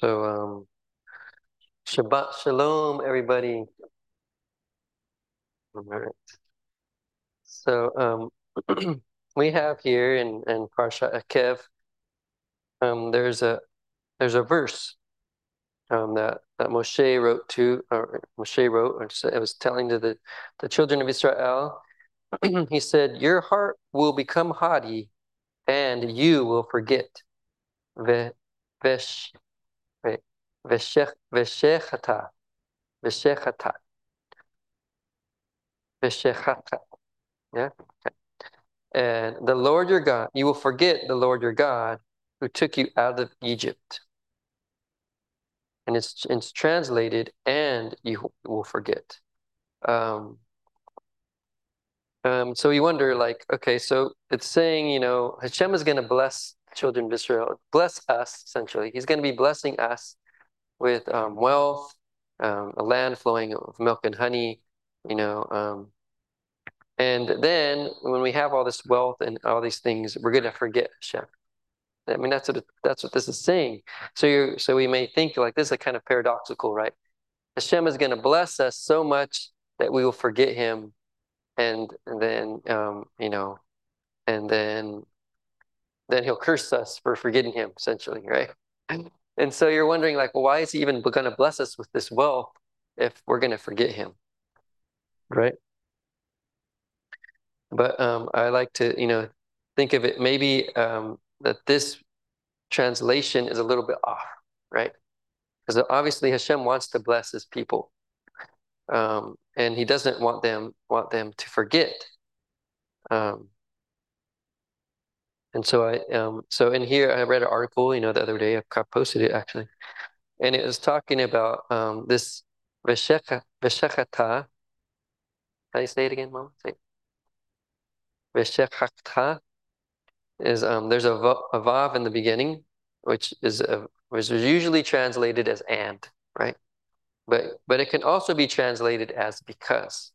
So, um, Shabbat Shalom, everybody. All right. So, um, we have here in, in Parsha Eikev, um, there's a there's a verse um, that, that Moshe wrote to, or Moshe wrote, or it was telling to the, the children of Israel. he said, Your heart will become haughty and you will forget. Ve, vesh, Veshechata. Veshechata. Veshechata. Yeah? Okay. And the Lord your God, you will forget the Lord your God who took you out of Egypt. And it's, it's translated, and you will forget. Um, um, so you wonder, like, okay, so it's saying, you know, Hashem is going to bless children of Israel, bless us, essentially. He's going to be blessing us with um, wealth, um, a land flowing with milk and honey, you know. Um, and then when we have all this wealth and all these things, we're going to forget Hashem. I mean, that's what that's what this is saying. So you so we may think like this is a kind of paradoxical, right? Hashem is going to bless us so much that we will forget Him, and, and then um, you know, and then then He'll curse us for forgetting Him, essentially, right? And so you're wondering, like, well, why is he even going to bless us with this wealth if we're going to forget him? Right? But um, I like to, you know, think of it maybe um, that this translation is a little bit off, right? Because obviously Hashem wants to bless his people. Um, and he doesn't want them want them to forget. Um, and so I um so in here I read an article, you know, the other day I posted it actually, and it was talking about um this vesheka veshechata. How do you say it again, Mom? Say veshechata is um there's a, a vav in the beginning, which is a, which is usually translated as and, right? But but it can also be translated as because.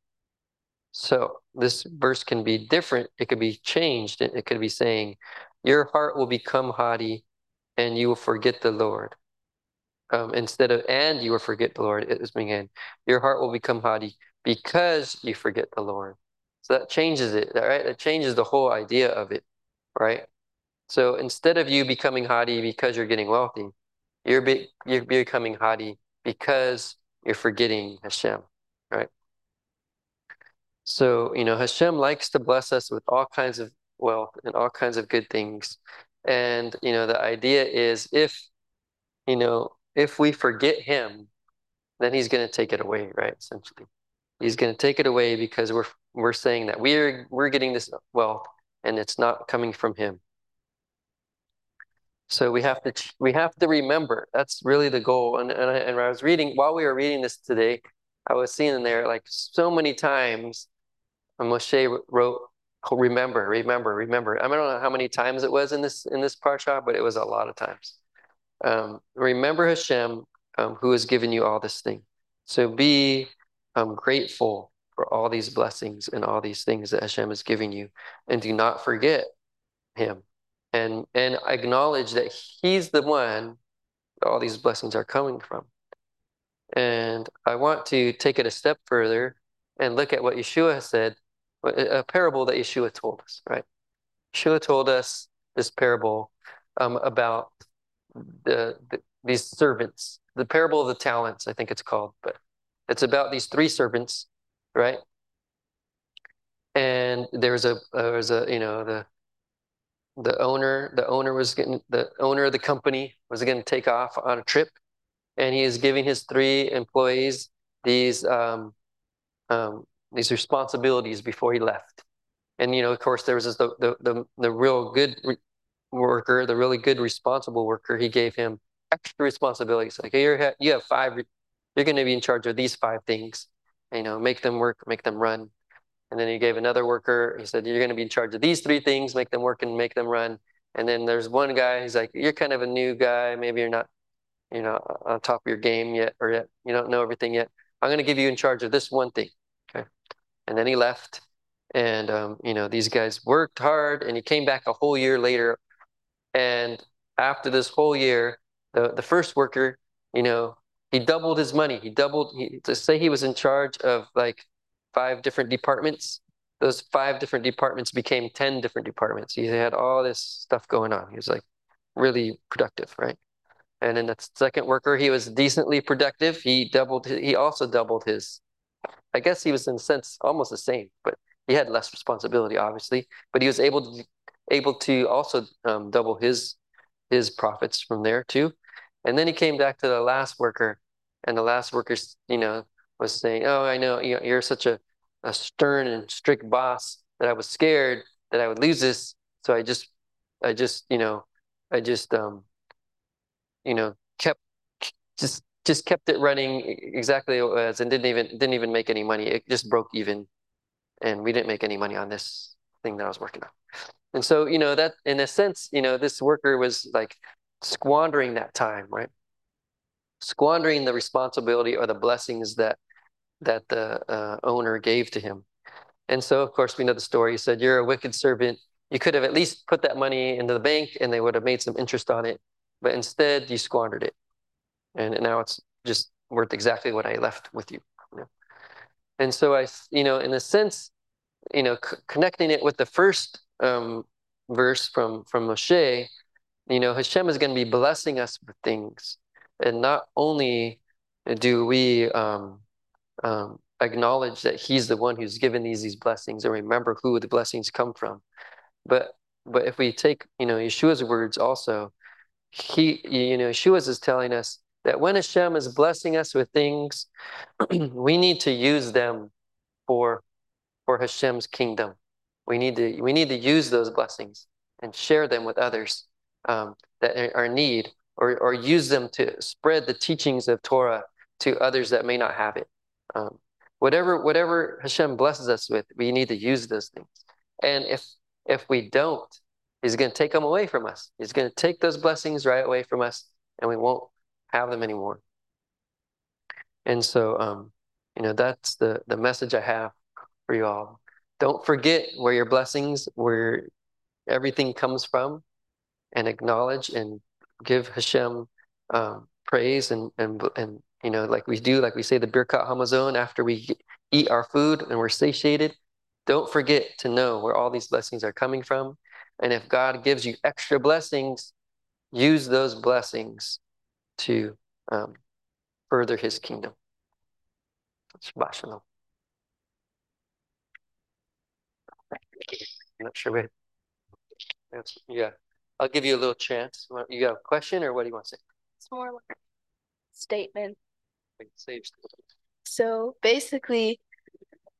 So this verse can be different. It could be changed. It could be saying, Your heart will become haughty and you will forget the Lord. Um, instead of and you will forget the Lord, it is again, your heart will become haughty because you forget the Lord. So that changes it, right? That changes the whole idea of it, right? So instead of you becoming haughty because you're getting wealthy, you're, be, you're becoming haughty because you're forgetting Hashem, right? So, you know, Hashem likes to bless us with all kinds of wealth and all kinds of good things. And, you know, the idea is if, you know, if we forget him, then he's going to take it away, right? Essentially. He's going to take it away because we're we're saying that we're we're getting this wealth and it's not coming from him. So we have to we have to remember that's really the goal. And and I, and I was reading while we were reading this today, I was seeing in there like so many times and Moshe wrote, "Remember, remember, remember." I don't know how many times it was in this in this parsha, but it was a lot of times. Um, remember Hashem, um, who has given you all this thing. So be um, grateful for all these blessings and all these things that Hashem is giving you, and do not forget Him, and and acknowledge that He's the one all these blessings are coming from. And I want to take it a step further and look at what Yeshua said a parable that Yeshua told us, right? Yeshua told us this parable um, about the, the, these servants, the parable of the talents, I think it's called, but it's about these three servants, right? And there's a there's a you know the the owner the owner was getting the owner of the company was going to take off on a trip, and he is giving his three employees these um, um, these responsibilities before he left. And you know, of course, there was this, the, the the the real good re- worker, the really good responsible worker. He gave him extra responsibilities. Like you're you have five, you're going to be in charge of these five things. You know, make them work, make them run. And then he gave another worker. He said, you're going to be in charge of these three things, make them work and make them run. And then there's one guy. He's like, you're kind of a new guy. Maybe you're not, you know, uh, on top of your game yet, or yet you don't know everything yet. I'm going to give you in charge of this one thing. And then he left. And, um, you know, these guys worked hard and he came back a whole year later. And after this whole year, the the first worker, you know, he doubled his money. He doubled. He, to say he was in charge of like five different departments. Those five different departments became ten different departments. He had all this stuff going on. He was like really productive, right? And then the second worker, he was decently productive. He doubled. He also doubled his. I guess he was in a sense almost the same, but he had less responsibility, obviously. But he was able to able to also um, double his his profits from there too. And then he came back to the last worker, and the last worker, you know, was saying, "Oh, I know you're such a, a stern and strict boss that I was scared that I would lose this, so I just, I just, you know, I just, um, you know, kept just just kept it running exactly as and didn't even didn't even make any money. It just broke even, and we didn't make any money on this thing that I was working on. And so, you know, that in a sense, you know, this worker was like squandering that time, right? Squandering the responsibility or the blessings that that the uh, owner gave to him. And so, of course, we know the story. He said, "You're a wicked servant. You could have at least put that money into the bank, and they would have made some interest on it. But instead, you squandered it, and now it's just worth exactly what I left with you." you know? And so, I, you know, in a sense, you know, connecting it with the first um, verse from from Moshe, you know, Hashem is going to be blessing us with things, and not only do we um, um, acknowledge that He's the one who's given these these blessings, and remember who the blessings come from, but but if we take you know Yeshua's words also, he you know Yeshua is telling us that when Hashem is blessing us with things, we need to use them for for Hashem's kingdom we need to we need to use those blessings and share them with others um, that are in need, or or use them to spread the teachings of Torah to others that may not have it. Um, whatever whatever Hashem blesses us with, we need to use those things. And if if we don't, He's going to take them away from us. He's going to take those blessings right away from us, and we won't have them anymore. And so, um, you know, that's the the message I have for you all don't forget where your blessings, where everything comes from, and acknowledge and give Hashem um, praise and and and you know, like we do, like we say the Birkat Hamazon after we eat our food and we're satiated. Don't forget to know where all these blessings are coming from, and if God gives you extra blessings, use those blessings to um, further His kingdom. Shabbat shalom. I'm not sure. Yeah, I'll give you a little chance. You got a question, or what do you want to say? It's more like a statement. So basically,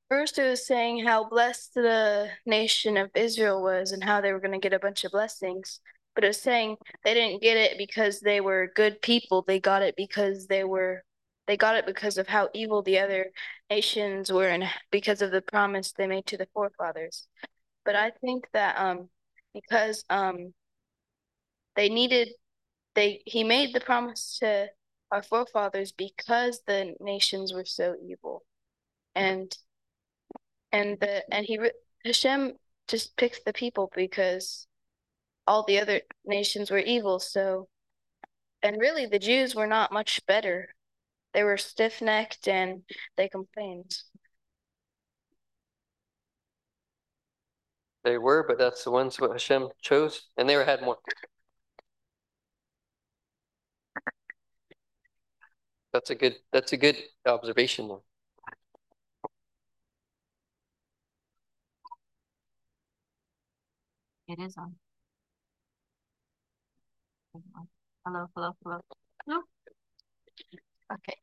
first it was saying how blessed the nation of Israel was and how they were going to get a bunch of blessings. But it's saying they didn't get it because they were good people. They got it because they were they got it because of how evil the other nations were and because of the promise they made to the forefathers. But I think that um because um they needed they he made the promise to our forefathers because the nations were so evil. And and the and he Hashem just picked the people because all the other nations were evil. So, and really, the Jews were not much better they were stiff necked and they complained. They were, but that's the ones what Hashem chose, and they were had more. That's a good. That's a good observation, though. It is on. Hello, hello, hello. Hello. Okay.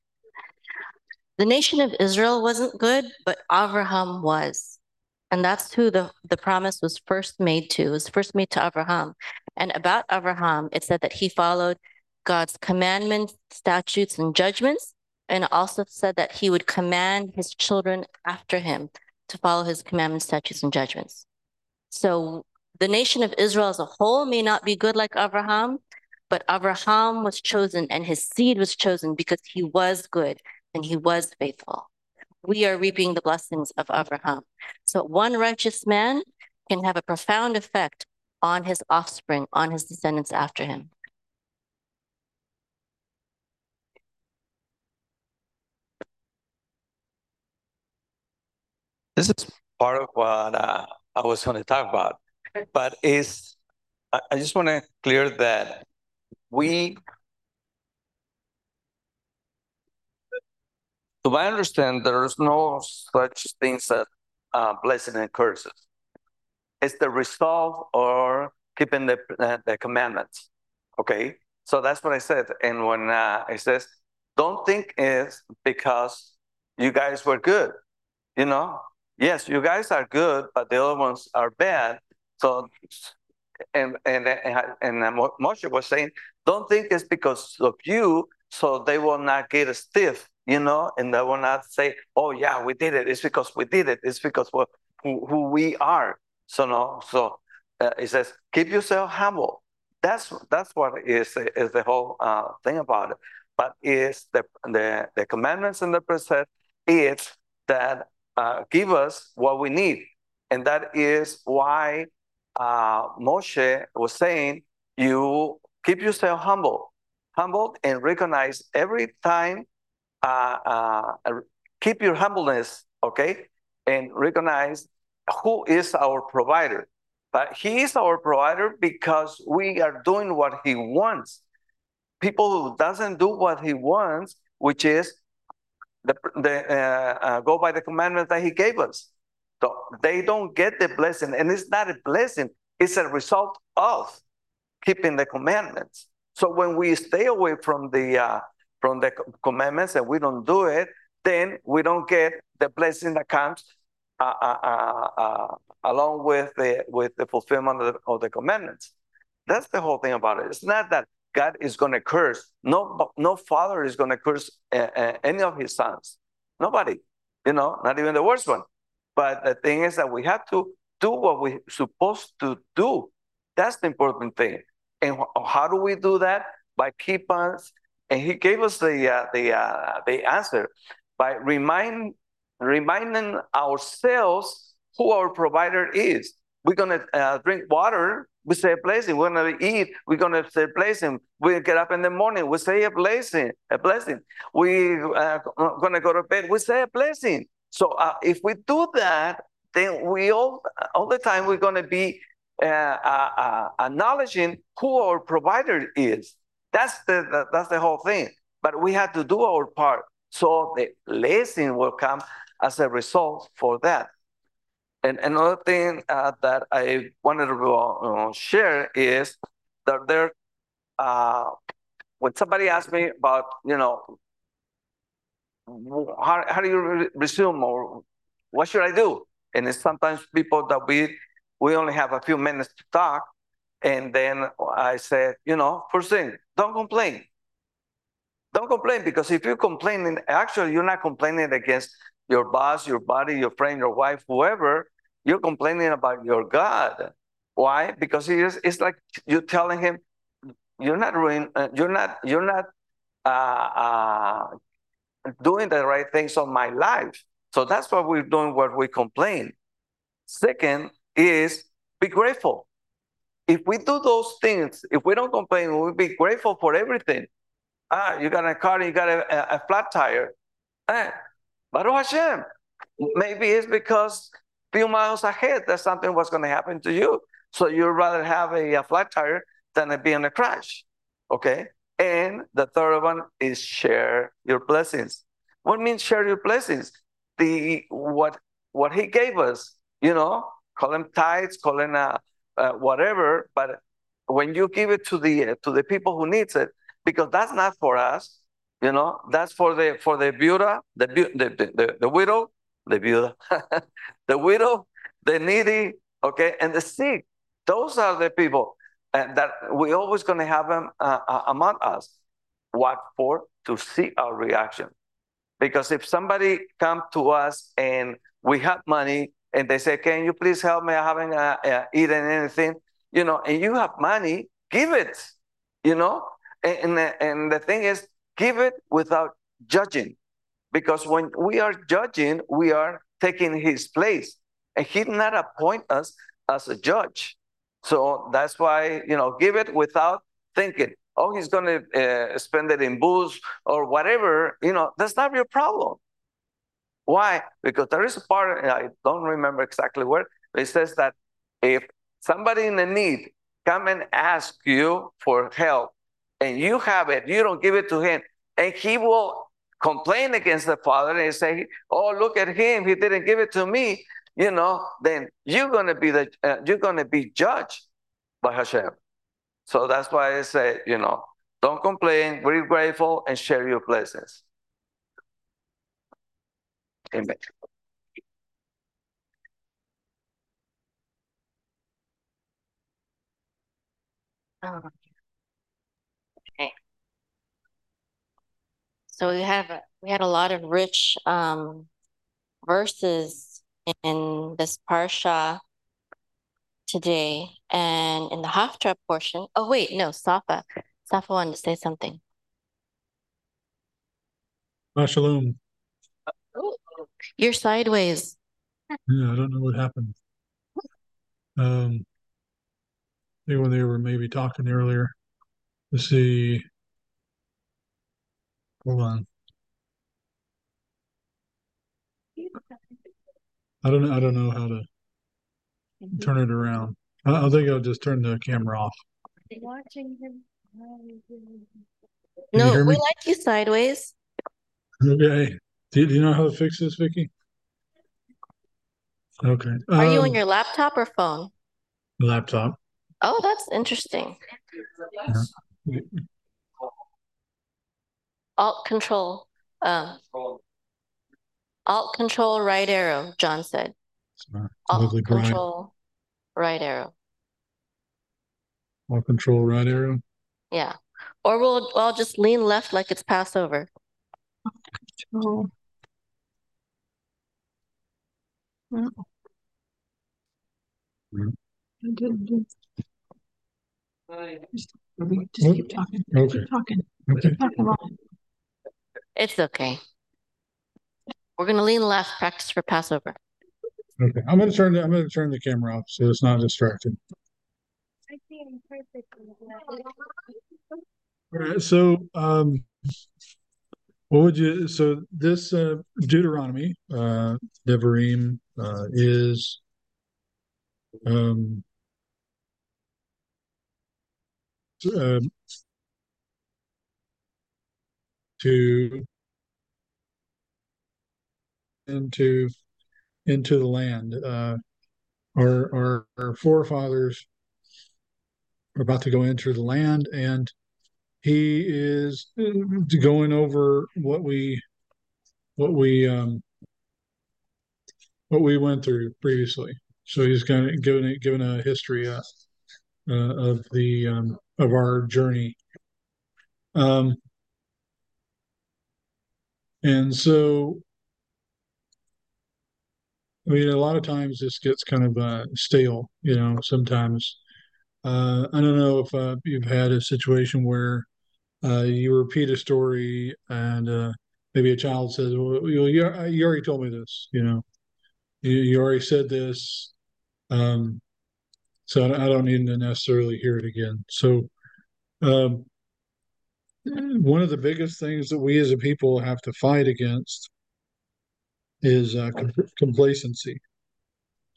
The nation of Israel wasn't good, but Abraham was. And that's who the, the promise was first made to. It was first made to Abraham. And about Abraham, it said that he followed God's commandments, statutes, and judgments. And also said that he would command his children after him to follow his commandments, statutes, and judgments. So the nation of Israel as a whole may not be good like Abraham, but Abraham was chosen and his seed was chosen because he was good and he was faithful. We are reaping the blessings of Abraham. So one righteous man can have a profound effect on his offspring, on his descendants after him. This is part of what uh, I was going to talk about, but is I, I just want to clear that we, to my understand, there's no such things as uh, blessing and curses. It's the resolve or keeping the uh, the commandments. Okay, so that's what I said. And when uh, it says, don't think it's because you guys were good, you know. Yes, you guys are good, but the other ones are bad. So, and and and, Moshe was saying, don't think it's because of you, so they will not get stiff, you know, and they will not say, oh yeah, we did it. It's because we did it. It's because of who, who we are. So no, so uh, it says, keep yourself humble. That's that's what is is the whole uh, thing about it. But is the the the commandments and the precept is that uh, give us what we need, and that is why uh, Moshe was saying, you keep yourself humble, humble, and recognize every time. Uh, uh, keep your humbleness, okay, and recognize who is our provider. But he is our provider because we are doing what he wants. People who doesn't do what he wants, which is the, the uh, uh, go by the commandments that he gave us. So they don't get the blessing, and it's not a blessing; it's a result of keeping the commandments. So when we stay away from the uh, from the commandments and we don't do it, then we don't get the blessing that comes uh, uh, uh, uh, along with the with the fulfillment of the, of the, commandments. That's the whole thing about it. It's not that God is going to curse. No, no father is going to curse any of his sons. Nobody, you know, not even the worst one. But the thing is that we have to do what we're supposed to do. That's the important thing. And how do we do that? By keep us. And he gave us the uh, the uh, the answer by remind reminding ourselves who our provider is. We're to uh, drink water, we say a blessing. We're to eat, we're to say a blessing. We get up in the morning, we say a blessing, a blessing. We uh, to go to bed, we say a blessing. So uh, if we do that, then we all, all the time we're going to be uh, uh, uh, acknowledging who our provider is. That's the, the, that's the whole thing. But we have to do our part. So the blessing will come as a result for that. And another thing uh, that I wanted to uh, share is that there, when somebody asked me about, you know, how, how do you re resume or what should I do? And it's sometimes people that we we only have a few minutes to talk, and then I said, you know, first thing, don't complain. Don't complain because if you're complaining, actually you're not complaining against your boss, your body, your friend, your wife, whoever, you're complaining about your God. Why? Because it's like you're telling him, you're not doing, uh, you're not, you're not uh, uh, doing the right things on my life. So that's why we're doing what we complain. Second is be grateful. If we do those things, if we don't complain, we'll be grateful for everything. Ah, you got a car, you got a, a flat tire. Eh, Baruch Hashem. Maybe it's because few miles ahead that something was going to happen to you. So you'd rather have a, a flat tire than be in a crash. Okay. And the third one is share your blessings. What means share your blessings? The what what he gave us, you know, call them tithes, call them uh, uh, whatever. But when you give it to the to the people who needs it, because that's not for us, you know, that's for the for the viuda, the the the, the widow, the viuda, the widow, the needy, okay, and the sick. Those are the people and that we always going to have them uh, uh, among us. What for? To see our reaction. Because if somebody come to us and we have money and they say, "Can you please help me? I haven't uh, uh, eaten anything," you know, and you have money, give it. You know, and, and the thing is, give it without judging. Because when we are judging, we are taking his place. And he did not appoint us as a judge. So that's why, you know, give it without thinking, oh, he's going to uh, spend it in booze or whatever. You know, that's not your problem. Why? Because there is a part, I don't remember exactly where, it says that if somebody in the need come and ask you for help and you have it, you don't give it to him, and he will complain against the father and say, "Oh, look at him, he didn't give it to me," you know, then you're gonna be the uh, you're gonna be judged by Hashem. So that's why I say, you know, don't complain, be grateful, and share your blessings. Amen. Okay. So we have, we had a lot of rich um verses in this parsha today and in the Haftarah portion. Oh, wait, no, Safa. Safa wanted to say something. Ah, Shalom. You're sideways. Yeah, I don't know what happened. Um, I think when they were maybe talking earlier, let's see. Hold on. I don't know. I don't know how to turn it around. I, I think I'll just turn the camera off. Watching him. Can No, we like you sideways. Okay. Do, do you know how to fix this, Vicky? Okay. Are you on Um, your laptop or phone? laptop? Oh, that's interesting. Alt control, um, alt control right arrow, John said. Sorry, Alt Lovely bride. control right arrow. All control right arrow. Yeah. Or we'll I'll just lean left like it's Passover. Just What? keep talking. Okay. Keep talking. Okay. Keep talking on. It's okay. We're gonna lean left, practice for Passover. Okay. I'm gonna turn the, I'm gonna turn the camera off so it's not distracting. I see him perfectly. All right, so um what would you so this uh Deuteronomy uh Devarim uh is um uh, to into into the land. Uh our our, our forefathers are about to go into the land and he is uh, going over what we what we um what we went through previously. So he's kind of given given a history uh, uh, of the um of our journey. Um and so I mean, a lot of times this gets kind of uh, stale, you know, sometimes. Uh, I don't know if uh, you've had a situation where uh, you repeat a story and uh, maybe a child says, well, you, you you already told me this, you know, you, you already said this. Um, so I don't need to necessarily hear it again. So, um, one of the biggest things that we as a people have to fight against is uh, com- complacency.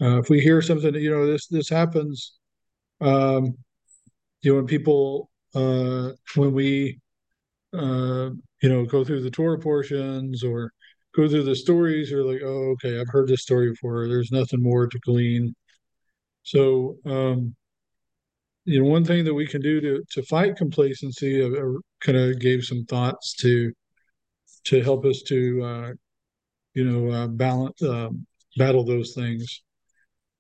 Uh, if we hear something, you know, this this happens, um, you know, when people, uh, when we, uh, you know, go through the Torah portions or go through the stories, you're like, oh, okay, I've heard this story before. There's nothing more to glean. So, um, you know, one thing that we can do to to fight complacency, I, I kind of gave some thoughts to to help us to, uh, you know, uh, balance, um, battle those things.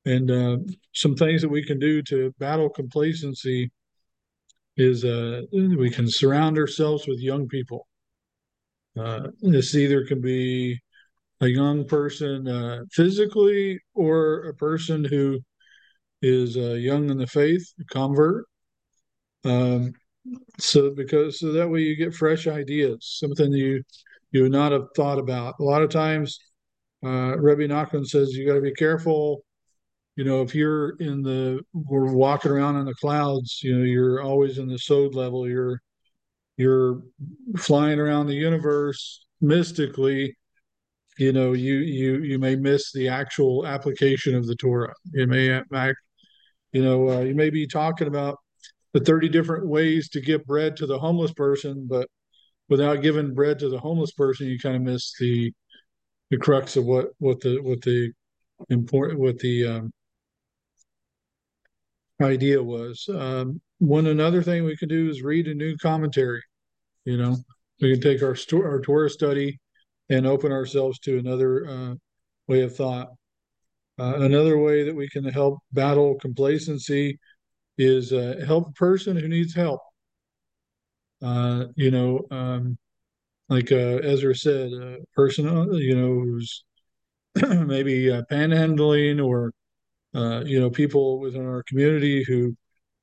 And uh, some things that we can do to battle complacency is uh, we can surround ourselves with young people. Uh, this either can be a young person uh, physically or a person who is uh, young in the faith, a convert. Um, so because so that way you get fresh ideas, something you you would not have thought about. A lot of times, uh, Rebbe Nachman says you got to be careful you know, if you're in the, we're walking around in the clouds, you know, you're always in the sod level, you're, you're flying around the universe mystically, you know, you you you may miss the actual application of the Torah. You may act, you know, uh, you may be talking about the 30 different ways to give bread to the homeless person, but without giving bread to the homeless person, you kind of miss the the crux of what what the what the important what the um, idea was. Um, one another thing we can do is read a new commentary. You know, we can take our our Torah study and open ourselves to another uh, way of thought. Uh, another way that we can help battle complacency is uh, help a person who needs help. Uh, you know, um, like uh, Ezra said, a person uh, you know who's maybe uh, panhandling or uh, you know people within our community who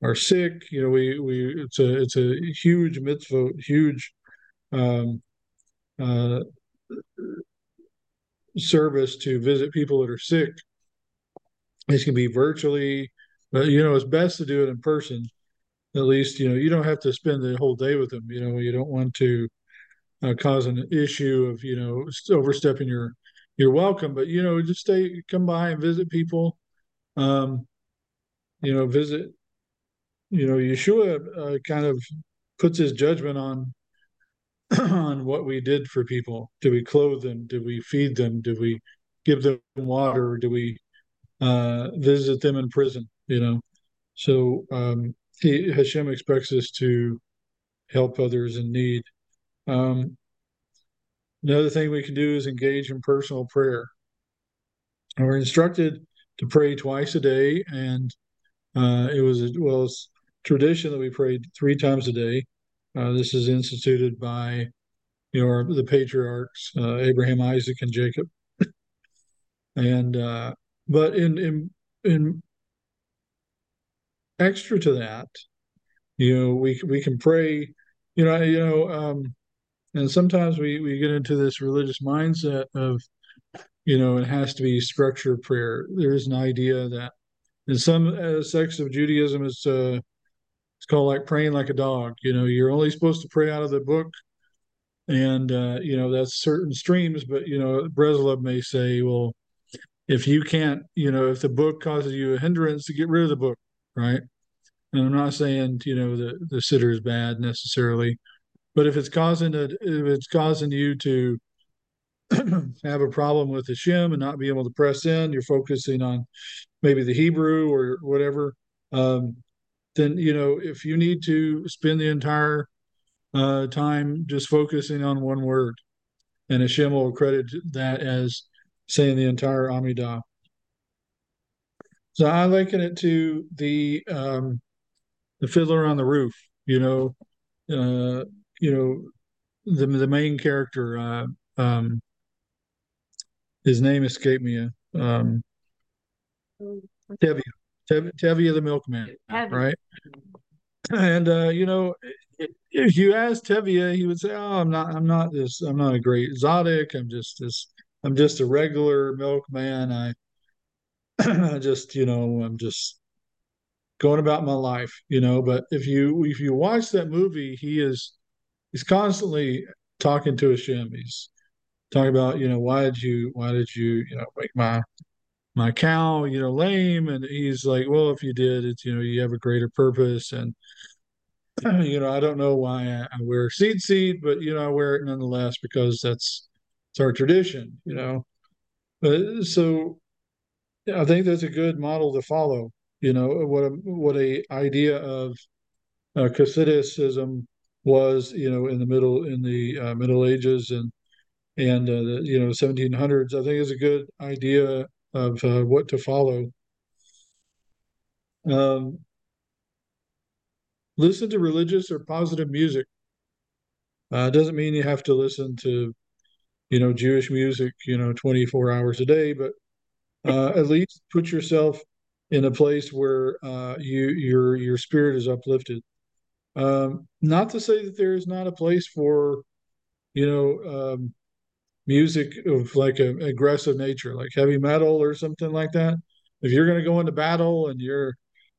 are sick. You know, we we it's a it's a huge mitzvah, huge um, uh, service to visit people that are sick. This can be virtually, but you know, it's best to do it in person. At least, you know, you don't have to spend the whole day with them. You know, you don't want to uh, cause an issue of, you know, overstepping your your welcome. But you know, just stay, come by and visit people. Um, you know, visit. You know, Yeshua uh, kind of puts his judgment on on what we did for people. do we clothe them? do we feed them? do we give them water? Do we uh, visit them in prison? You know, so um, he, Hashem expects us to help others in need. Um, another thing we can do is engage in personal prayer. we're instructed to pray twice a day, and uh, it was well, it's tradition that we prayed three times a day. Uh, this is instituted by you know the patriarchs uh, Abraham, Isaac, and Jacob. and uh, but in in in extra to that, you know, we we can pray. You know, you know, um, and sometimes we we get into this religious mindset of, you know, it has to be structured prayer. There's an idea that in some uh, sects of Judaism, it's uh, it's called like praying like a dog. You know, you're only supposed to pray out of the book, and uh, you know that's certain streams. But you know, Breslov may say, well, if you can't, you know, if the book causes you a hindrance, to get rid of the book, right? And I'm not saying you know the the siddur is bad necessarily, but if it's causing it, if it's causing you to have a problem with the shim and not be able to press in, you're focusing on maybe the Hebrew or whatever. Um, then you know if you need to spend the entire uh, time just focusing on one word, and Hashem will credit that as saying the entire Amidah. So I liken it to the um, the fiddler on the roof. You know, uh, you know, the the main character. Uh, um, his name escaped me. Um, Tevye. Tevye the milkman, right? And uh, you know, if you asked Tevye, he would say, "Oh, I'm not. I'm not this. I'm not a great exotic. I'm just this. I'm just a regular milkman. I, I just, you know, I'm just going about my life, you know." But if you if you watch that movie, he is he's constantly talking to Hashem. He's talking about, you know, why did you why did you you know make my my cow, you know, lame. And he's like, well, if you did, it's, you know, you have a greater purpose. And, you know, I don't know why I, I wear tzitzit, but, you know, I wear it nonetheless because that's, it's our tradition, you know. But so I think that's a good model to follow. You know what a what a idea of uh, was. You know, in the middle in the uh, Middle Ages and and uh, the, you know 1700s. I think is a good idea of uh, what to follow. Um, listen to religious or positive music. Uh, doesn't mean you have to listen to, you know, Jewish music, you know, 24 hours a day, but uh, at least put yourself in a place where uh, you your your spirit is uplifted. Um, not to say that there is not a place for, you know, um, music of like an aggressive nature, like heavy metal or something like that. If you're going to go into battle and you're,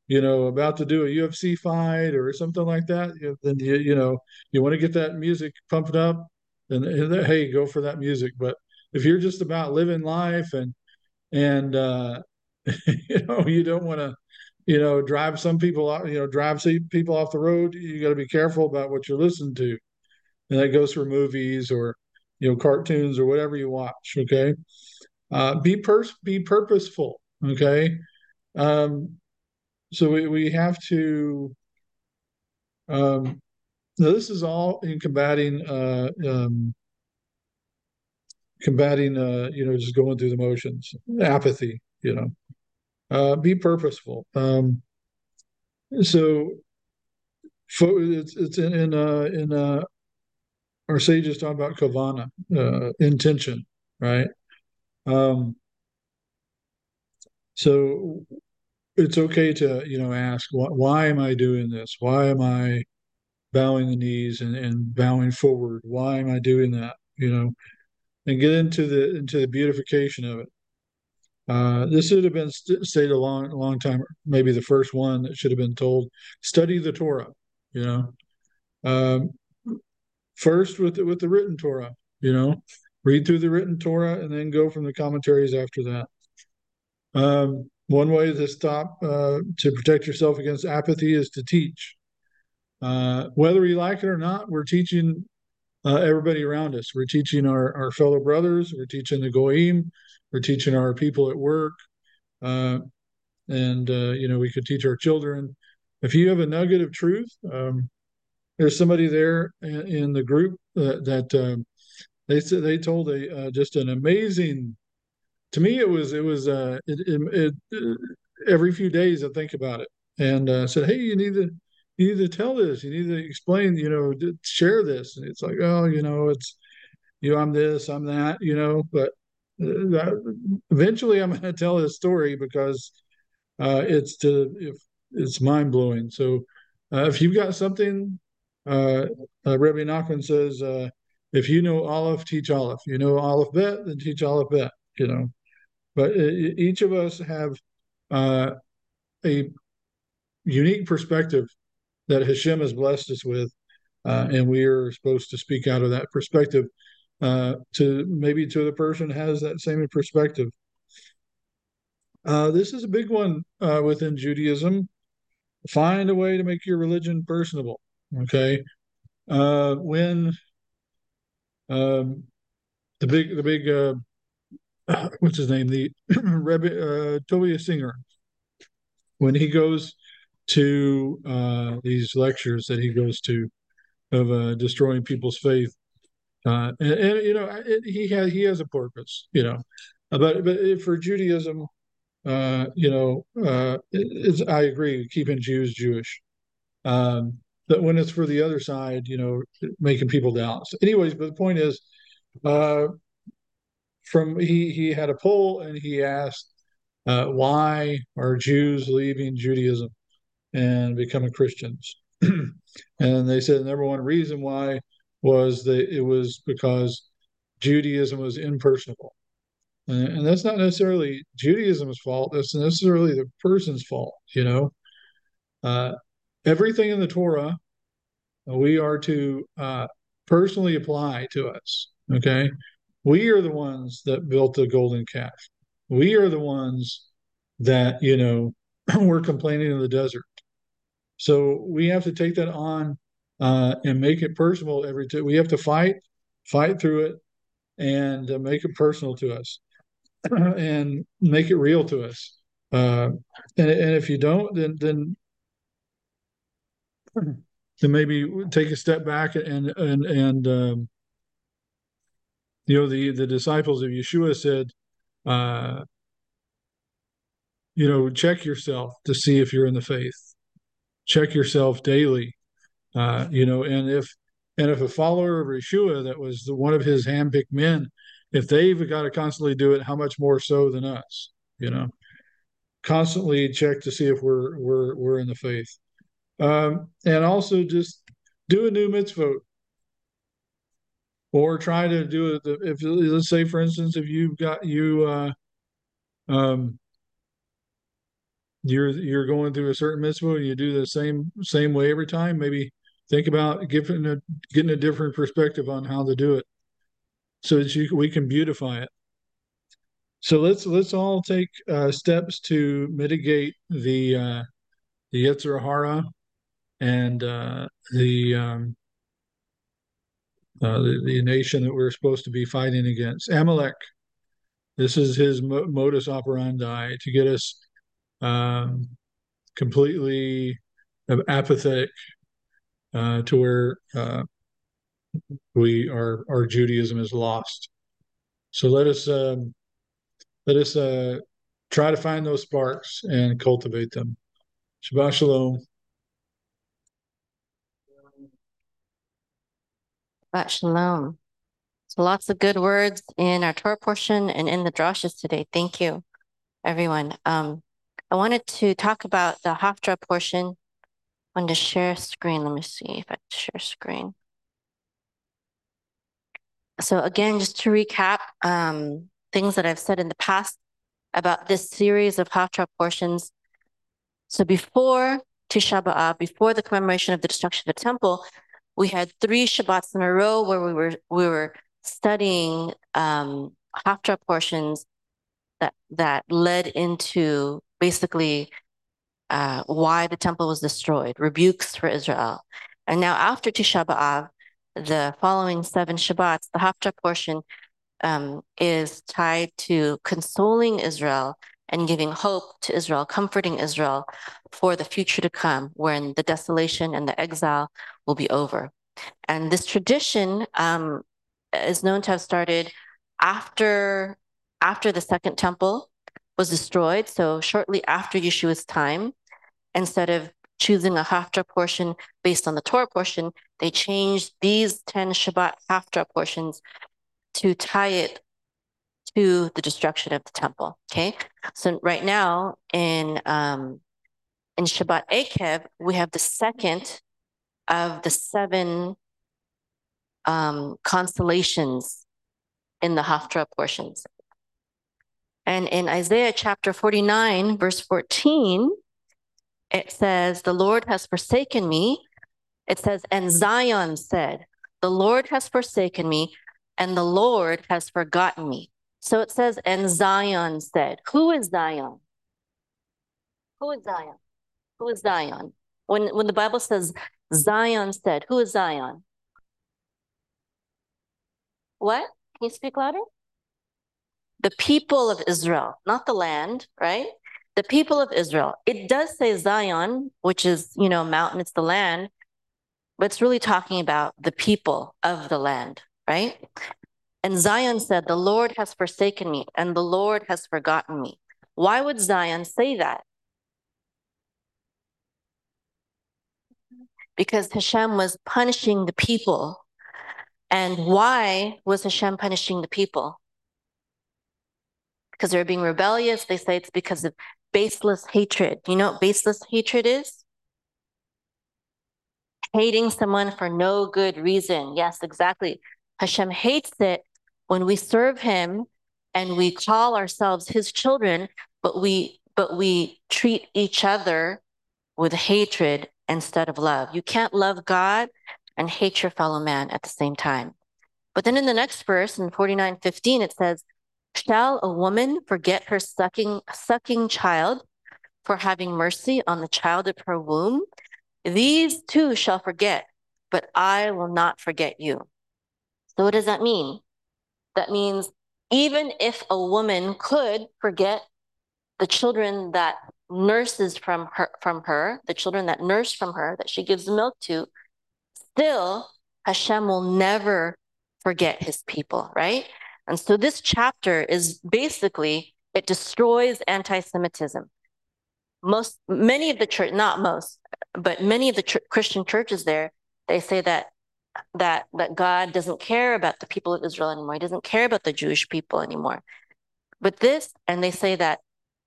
you know, about to do a UFC fight or something like that, then you you know you want to get that music pumped up, And hey, go for that music. But if you're just about living life and and uh, you know you don't want to you know drive some people out you know drive people off the road. You got to be careful about what you're listening to. And that goes for movies or you know cartoons or whatever you watch okay? Uh, be pers- be purposeful okay? Um, so we, we have to um, now this is all in combating uh, um, combating uh, you know just going through the motions apathy you know uh, be purposeful. Um, so fo- it's, it's in in, uh, in uh, our sages talk about kavana uh, intention right? Um, so it's okay to you know ask why, why am i doing this? Why am i bowing the knees and, and bowing forward? Why am i doing that? You know and get into the into the beautification of it uh, this should have been st- stated a long long time maybe the first one that should have been told study the torah you know um, first with the, with the written torah you know read through the written torah and then go from the commentaries after that um, one way to stop uh, to protect yourself against apathy is to teach. Uh, whether you like it or not, we're teaching uh, everybody around us. We're teaching our, our fellow brothers. We're teaching the goyim. We're teaching our people at work, uh, and uh, you know we could teach our children. If you have a nugget of truth, um, there's somebody there in, the group that, that um, they said they told a uh, just an amazing to me it was it was uh it, it, it every few days i think about it. And uh, said hey you need to you need to tell this. You need to explain you know share this. And it's like oh you know it's you know i'm this i'm that you know but uh, eventually i'm going to tell this story because uh, it's to if it's mind-blowing so uh, if you've got something uh, uh Rebbe Nachman says uh, if you know Aleph, teach Aleph. You know Aleph Bet, then teach Aleph Bet. You know, but each of us have uh, a unique perspective that Hashem has blessed us with, uh, and we are supposed to speak out of that perspective uh, to maybe to the person has that same perspective. Uh, this is a big one uh, within Judaism. Find a way to make your religion personable. Okay, uh, when um, the big the big uh, what's his name, the Rebbe uh, Tovia Singer, when he goes to uh, these lectures that he goes to of uh, destroying people's faith, uh, and, and, you know it, he has he has a purpose, you know, but but for Judaism, uh, you know, uh, it, I agree keeping Jews Jewish. Um, but when it's for the other side, you know, making people doubt. Anyways, but the point is, uh, from he he had a poll and he asked uh, why are Jews leaving Judaism and becoming Christians, and they said the number one reason why was that it was because Judaism was impersonal, and, and that's not necessarily Judaism's fault. That's necessarily the person's fault. You know, uh, everything in the Torah we are to uh, personally apply to us. Okay, we are the ones that built the golden calf. We are the ones that, you know, were complaining in the desert. So we have to take that on uh, and make it personal every time. We have to fight, fight through it, and uh, make it personal to us and make it real to us. Uh, and, and if you don't, then then then maybe take a step back and and and um, you know the the disciples of Yeshua said, uh, you know, check yourself to see if you're in the faith. Check yourself daily, uh, you know, and if and if a follower of Yeshua that was the, one of his handpicked men, if they've got to constantly do it, how much more so than us, you know? Constantly check to see if we're we're we're in the faith, um, and also just do a new mitzvah or try to do it if let's say for instance if you've got you uh um you're you're going through a certain mitzvah and you do the same same way every time maybe think about giving a getting a different perspective on how to do it so that you, we can beautify it. So let's let's all take uh, steps to mitigate the uh, the Yetzer Hara and uh, the, um, uh, the the nation that we're supposed to be fighting against. Amalek. This is his mo- modus operandi to get us um, completely apathetic uh, to where uh, we our our Judaism is lost. So let us um, let us uh, try to find those sparks and cultivate them. Shabbat shalom. Shabbat shalom. So lots of good words in our Torah portion and in the drashas today. Thank you, everyone. Um, I wanted to talk about the Haftarah portion on the share screen. Let me see if I share screen. So again, just to recap um, things that I've said in the past about this series of Haftarah portions. So before Tisha B'Av, before the commemoration of the destruction of the temple, we had three Shabbats in a row where we were we were studying um, Haftarah portions that that led into basically uh, why the temple was destroyed, rebukes for Israel. And now after Tisha B'Av, the following seven Shabbats, the Haftarah portion um, is tied to consoling Israel and giving hope to Israel, comforting Israel for the future to come, when the desolation and the exile will be over. And this tradition um, is known to have started after after the second temple was destroyed. So shortly after Yeshua's time, instead of choosing a Haftarah portion based on the Torah portion, they changed these 10 Shabbat Haftarah portions to tie it to the destruction of the temple. Okay. So right now in um in Shabbat Eikev, we have the second of the seven um constellations in the Haftarah portions. And in Isaiah chapter 49, verse 14, it says, The Lord has forsaken me. It says, and Zion said, The Lord has forsaken me, and the Lord has forgotten me. So it says, and Zion said, Who is Zion? Who is Zion? Who is Zion? When, when the Bible says Zion said, who is Zion? What? Can you speak louder? The people of Israel, not the land, right? The people of Israel. It does say Zion, which is, you know, mountain, it's the land, but it's really talking about the people of the land, right? And Zion said, The Lord has forsaken me, and the Lord has forgotten me. Why would Zion say that? Because Hashem was punishing the people. And why was Hashem punishing the people? Because they're being rebellious. They say it's because of baseless hatred. You know what baseless hatred is? Hating someone for no good reason. Yes, exactly. Hashem hates it when we serve him and we call ourselves his children, but we but we treat each other with hatred instead of love. You can't love God and hate your fellow man at the same time. But then in the next verse in 49:15 it says, "Shall a woman forget her sucking sucking child for having mercy on the child of her womb? These too shall forget, but I will not forget you." So what does that mean? That means even if a woman could forget the children that nurses from her from her, the children that nurse from her, that she gives milk to, still Hashem will never forget his people, right? And so this chapter is basically it destroys anti-Semitism. Most many of the church, not most, but many of the ch- Christian churches there, they say that that that God doesn't care about the people of Israel anymore. He doesn't care about the Jewish people anymore. But this, and they say that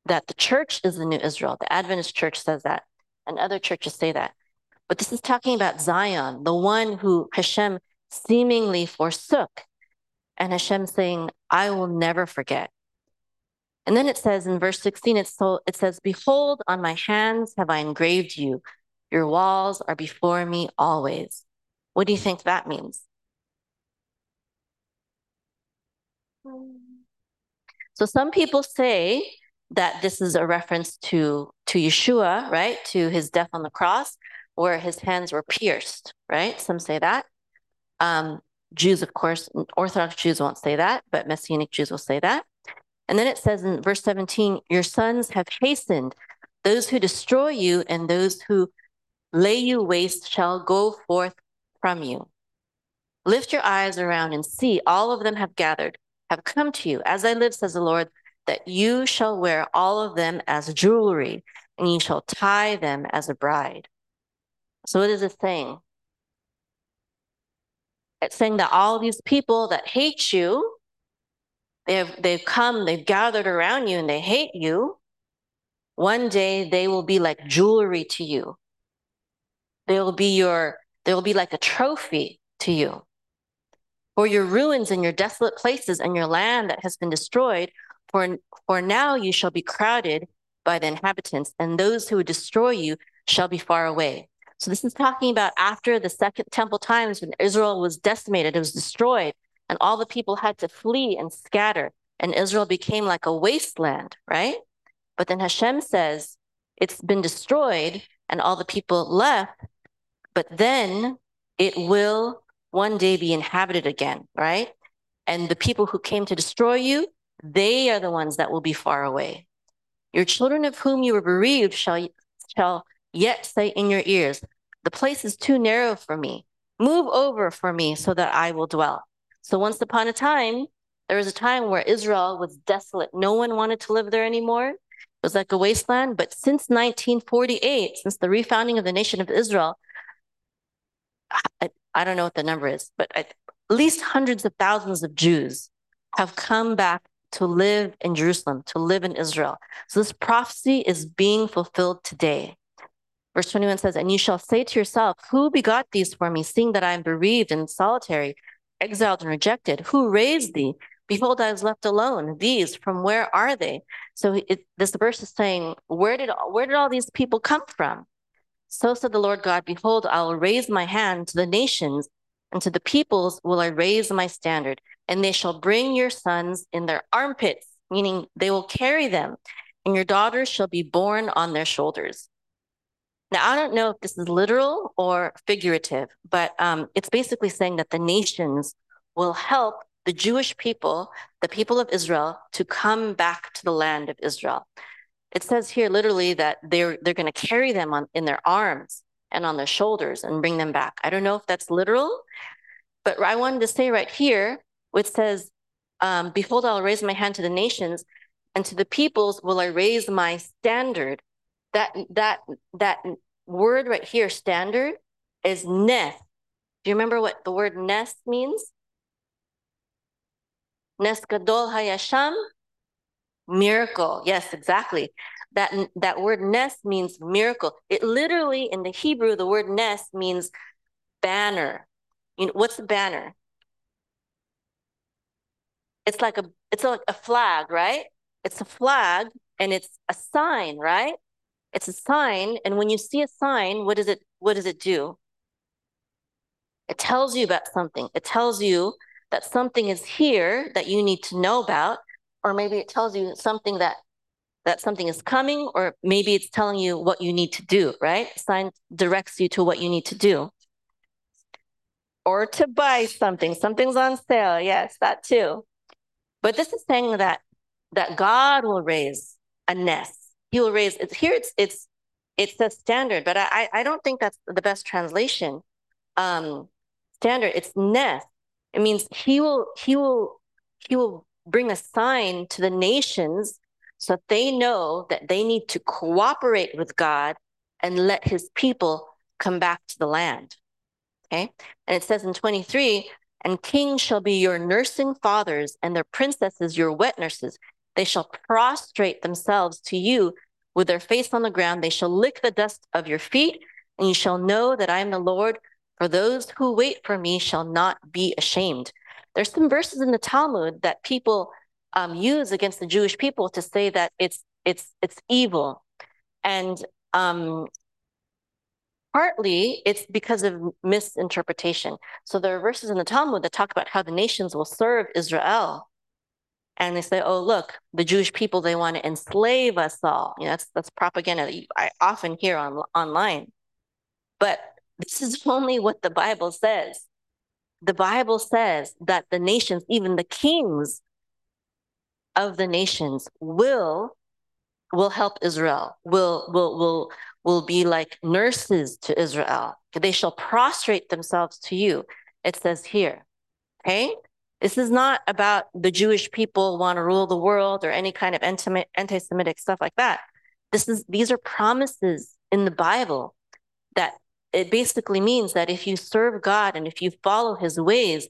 that the church is the new Israel. The Adventist church says that, and other churches say that. But this is talking about Zion, the one who Hashem seemingly forsook. And Hashem saying, I will never forget. And then it says in verse 16, it's so it says, Behold, on my hands have I engraved you. Your walls are before me always. What do you think that means? So some people say that this is a reference to to Yeshua, right? To his death on the cross, where his hands were pierced, right? Some say that. Um, Jews, of course, Orthodox Jews won't say that, but Messianic Jews will say that. And then it says in verse 17, Your sons have hastened. Those who destroy you and those who lay you waste shall go forth from you. Lift your eyes around and see, all of them have gathered, have come to you. As I live, says the Lord, that you shall wear all of them as jewelry, and you shall tie them as a bride. So what is it saying? It's saying that all these people that hate you, they've they've come, they've gathered around you and they hate you. One day they will be like jewelry to you. They will be your, they will be like a trophy to you. For your ruins and your desolate places and your land that has been destroyed, for, for now you shall be crowded by the inhabitants, and those who destroy you shall be far away. So this is talking about after the second temple times when Israel was decimated, it was destroyed, and all the people had to flee and scatter, and Israel became like a wasteland, right? But then Hashem says it's been destroyed and all the people left, but then it will one day be inhabited again, right? And the people who came to destroy you, they are the ones that will be far away. Your children of whom you were bereaved shall, shall yet say in your ears, The place is too narrow for me. Move over for me so that I will dwell. So once upon a time, there was a time where Israel was desolate. No one wanted to live there anymore. It was like a wasteland. But since 1948, since the refounding of the nation of Israel, I, I don't know what the number is, but at least hundreds of thousands of Jews have come back to live in Jerusalem, to live in Israel. So this prophecy is being fulfilled today. Verse 21 says, And you shall say to yourself, Who begot these for me, seeing that I am bereaved and solitary, exiled and rejected? Who raised thee? Behold, I was left alone. These, from where are they? So it, this verse is saying, where did where did all these people come from? So said the Lord God, Behold, I will raise my hand to the nations, and to the peoples will I raise my standard, and they shall bring your sons in their armpits, meaning they will carry them, and your daughters shall be born on their shoulders. Now, I don't know if this is literal or figurative, but um, it's basically saying that the nations will help the Jewish people, the people of Israel, to come back to the land of Israel it says here literally that they're they're going to carry them on in their arms and on their shoulders and bring them back. I don't know if that's literal, but I wanted to say right here, which says, um, "Behold, I'll raise my hand to the nations, and to the peoples will I raise my standard." That that that word right here, standard, is nes. Do you remember what the word nes means? Nes gadol hayasham, Miracle. Yes, exactly. That that word nes means miracle. It literally in the Hebrew, the word nes means banner. You know, what's a banner? It's like a it's like a flag, right? It's a flag and it's a sign, right? It's a sign, and when you see a sign, what does it what does it do? It tells you about something. It tells you that something is here that you need to know about or maybe it tells you something that that something is coming, or maybe it's telling you what you need to do, right? Sign directs you to what you need to do. Or to buy something. Something's on sale. Yes, that too. But this is saying that that God will raise a nes. He will raise it's here it's it's it's the standard, but I I don't think that's the best translation. Um standard, it's nes. It means he will he will he will bring a sign to the nations so that they know that they need to cooperate with God and let his people come back to the land. Okay. And it says in 23, and kings shall be your nursing fathers, and their princesses your wet nurses. They shall prostrate themselves to you with their face on the ground. They shall lick the dust of your feet, and you shall know that I am the Lord. For those who wait for me shall not be ashamed. There's some verses in the Talmud that people um, use against the Jewish people to say that it's it's it's evil, and um, partly it's because of misinterpretation. So there are verses in the Talmud that talk about how the nations will serve Israel, and they say, "Oh, look, the Jewish people they want to enslave us all." You know, that's that's propaganda that you, I often hear on online. But this is only what the Bible says. The Bible says that the nations, even the kings of the nations, will will help Israel. Will will will will be like nurses to Israel. They shall prostrate themselves to you. It says here. Okay? This is not about the Jewish people want to rule the world or any kind of anti-Semitic stuff like that. This is these are promises in the Bible that it basically means that if you serve God and if you follow his ways,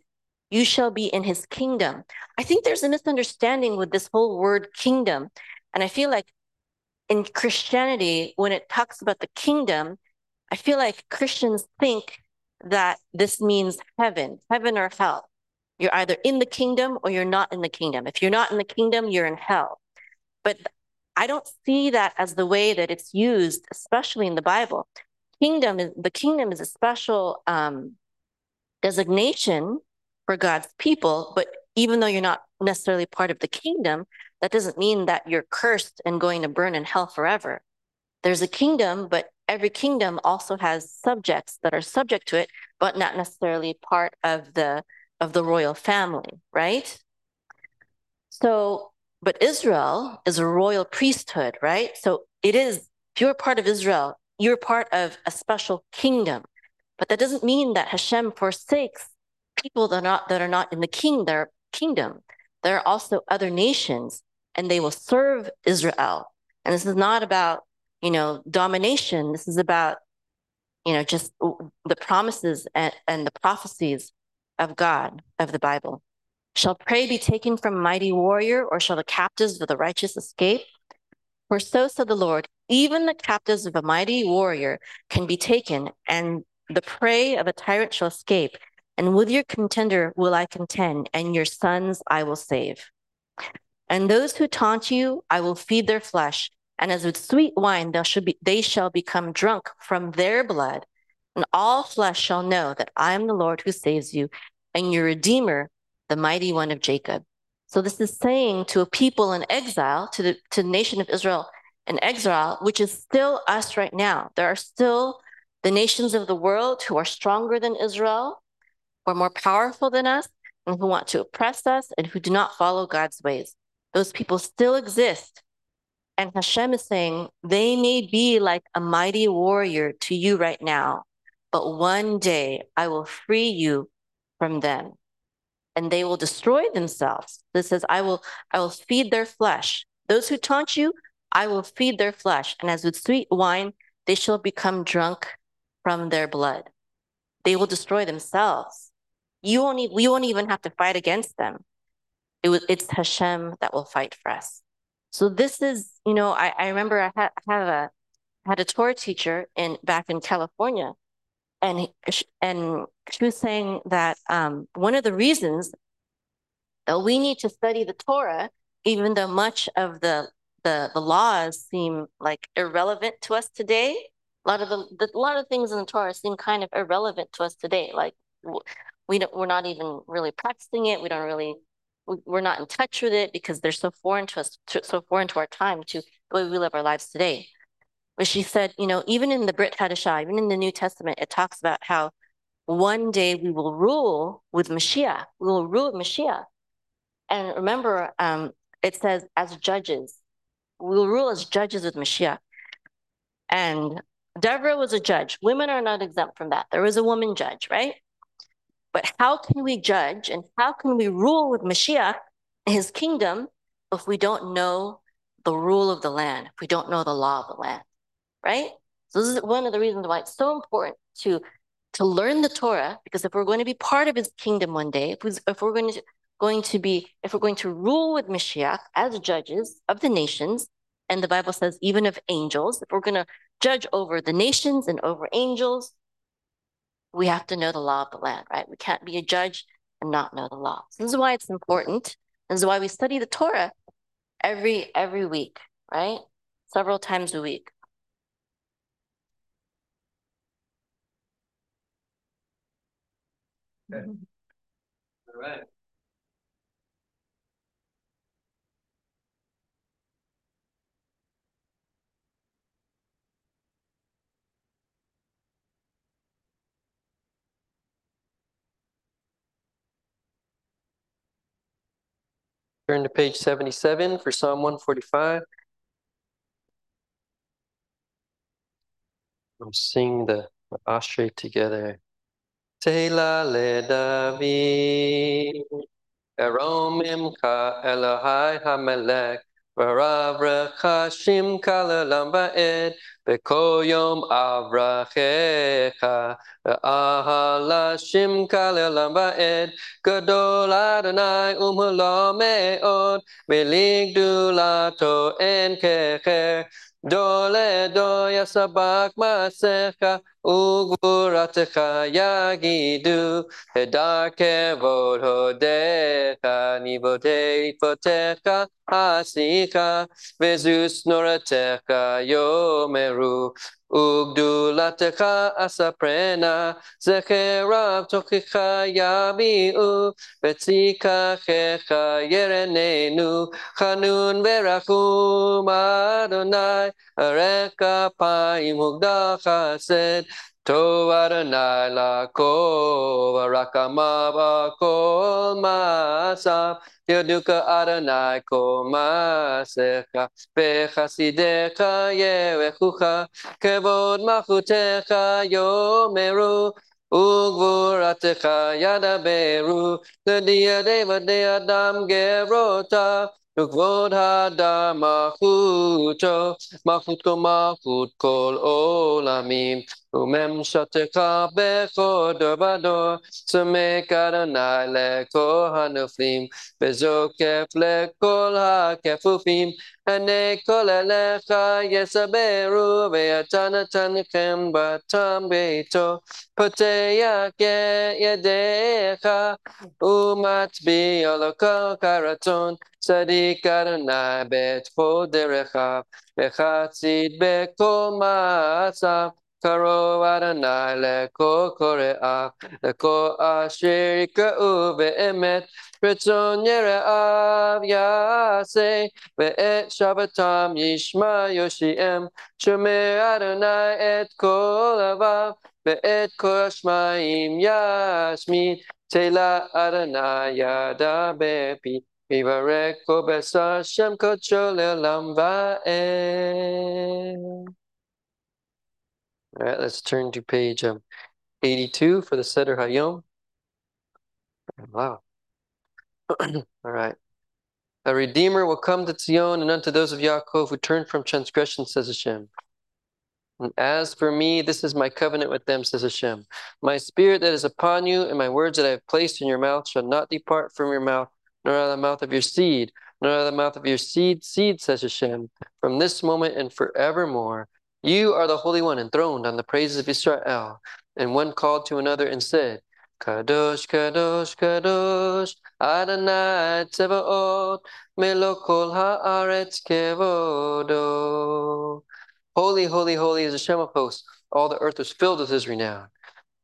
you shall be in his kingdom. I think there's a misunderstanding with this whole word kingdom. And I feel like in Christianity, when it talks about the kingdom, I feel like Christians think that this means heaven, heaven or hell. You're either in the kingdom or you're not in the kingdom. If you're not in the kingdom, you're in hell. But I don't see that as the way that it's used, especially in the Bible. Kingdom is the kingdom is a special um, designation for God's people, but even though you're not necessarily part of the kingdom, that doesn't mean that you're cursed and going to burn in hell forever. There's a kingdom, but every kingdom also has subjects that are subject to it, but not necessarily part of the of the royal family, right? So, but Israel is a royal priesthood, right? So it is, if you're part of Israel, you're part of a special kingdom. But that doesn't mean that Hashem forsakes people that are not that are not in the king their kingdom. There are also other nations, and they will serve Israel. And this is not about you know domination. This is about you know just the promises and, and the prophecies of God of the Bible. Shall prey be taken from mighty warrior, or shall the captives of the righteous escape? For so said the Lord, even the captives of a mighty warrior can be taken, and the prey of a tyrant shall escape. And with your contender will I contend, and your sons I will save. And those who taunt you, I will feed their flesh, and as with sweet wine they shall, be, they shall become drunk from their blood and all flesh shall know that I am the Lord who saves you, and your Redeemer, the mighty one of Jacob. So this is saying to a people in exile, to the to the nation of Israel in exile, which is still us right now. There are still the nations of the world who are stronger than Israel, who are more powerful than us, and who want to oppress us and who do not follow God's ways. Those people still exist. And Hashem is saying they may be like a mighty warrior to you right now, but one day I will free you from them and they will destroy themselves. This says, I will, I will feed their flesh. Those who taunt you, I will feed their flesh. And as with sweet wine, they shall become drunk from their blood. They will destroy themselves. You won't, we won't even have to fight against them. It was, it's Hashem that will fight for us. So this is, you know, I, I remember I had, had a had a Torah teacher in back in California and and she was saying that um, one of the reasons that we need to study the Torah, even though much of the the, the laws seem like irrelevant to us today, a lot of the, the a lot of things in the Torah seem kind of irrelevant to us today. Like we don't, we're not even really practicing it. We don't really we're not in touch with it because they're so foreign to us, so foreign to our time, to the way we live our lives today where she said, you know, even in the Brit Hadashah, even in the New Testament, it talks about how one day we will rule with Mashiach. We will rule with Mashiach. And remember, um, it says as judges. We will rule as judges with Mashiach. And Deborah was a judge. Women are not exempt from that. There was a woman judge, right? But how can we judge and how can we rule with Mashiach, his kingdom, if we don't know the rule of the land, if we don't know the law of the land? Right? So this is one of the reasons why it's so important to to learn the Torah, because if we're going to be part of his kingdom one day, if, if we're going to going to be, if we're going to rule with Mashiach as judges of the nations, and the Bible says even of angels, if we're going to judge over the nations and over angels, we have to know the law of the land, right? We can't be a judge and not know the law. So this is why it's important. This is why we study the Torah every every week, right? Several times a week. Okay. All right. Turn to page 77 for Psalm 145. I'm sing the, the Ashrei together. Tela Eromim ka Elohai hamelech, Varav rechashim kalalam ba'ed, Beko yom avrachecha, Ve'ahalashim kalalam ba'ed, Gadol Adonai umhulo me'od, Beligdulato en kecher, Dole do yasabak masecha, ugvuratecha yagidu, Hedar kevod hodecha, nivote ifotecha asika, Vezus noratecha yomeru, וגדולתך אספרנה, זכריו תוכיח יביאו, בציקחך ירננו, חנון ורחום אדוני, ארך כפיים וגדל חסד, Tov Adonai lako, Varakama kol masav, Yoduka Adonai kol masecha, Bechasidecha yerechucha, Kevod machutecha yomeru, Ugvuratecha yadaberu, Ledia deva de adam gerota, Ukvod hadam machuto, Machut kol Umem shatecha bechodor bador, Sumek Adonai lekol hanuflim, Bezokef lekol hakefufim, Ane kol elecha yesaberu, Ve'atanatanichem batam beito, Poteach yedecha, Umatbi olokol karaton, Sadik Adonai bet poderecha, Bechatzit bekol ma'asav, קרוב אדוני לכל קוראה, לכל אשר יקראו באמת, רצון ירעב יעשה, ואת שבתם ישמע יושיעם, שומר אדוני את כל אביו, ואת כל השמיים ישמיד, תהילה אדוני ידה בפי. ויברק כל בשר שם קודשו לעולם ועד. All right, let's turn to page um, 82 for the Seder Hayom. Wow. All right. A Redeemer will come to Zion and unto those of Yaakov who turn from transgression, says Hashem. And as for me, this is my covenant with them, says Hashem. My spirit that is upon you and my words that I have placed in your mouth shall not depart from your mouth, nor out of the mouth of your seed, nor out of the mouth of your seed, seed, says Hashem, from this moment and forevermore. You are the Holy One enthroned on the praises of Israel. And one called to another and said, Kadosh, Kadosh, Kadosh, Adonai Tzevaot, Melokol haaretz kevodo. Holy, holy, holy is Hashem of hosts. All the earth was filled with his renown.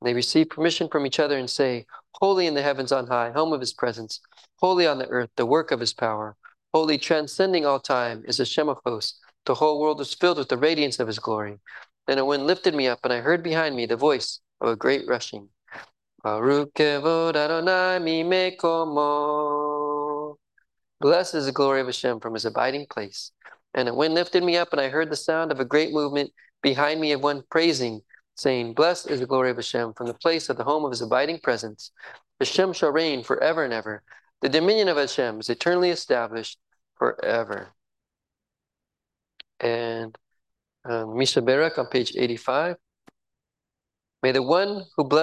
They receive permission from each other and say, Holy in the heavens on high, home of his presence. Holy on the earth, the work of his power. Holy, transcending all time, is Hashem of hosts. The whole world was filled with the radiance of his glory. Then a wind lifted me up, and I heard behind me the voice of a great rushing. Blessed is the glory of Hashem from his abiding place. And a wind lifted me up, and I heard the sound of a great movement behind me of one praising, saying, Blessed is the glory of Hashem from the place of the home of his abiding presence. Hashem shall reign forever and ever. The dominion of Hashem is eternally established forever. And um, Mi Sheberach on page 85. May the one who blessed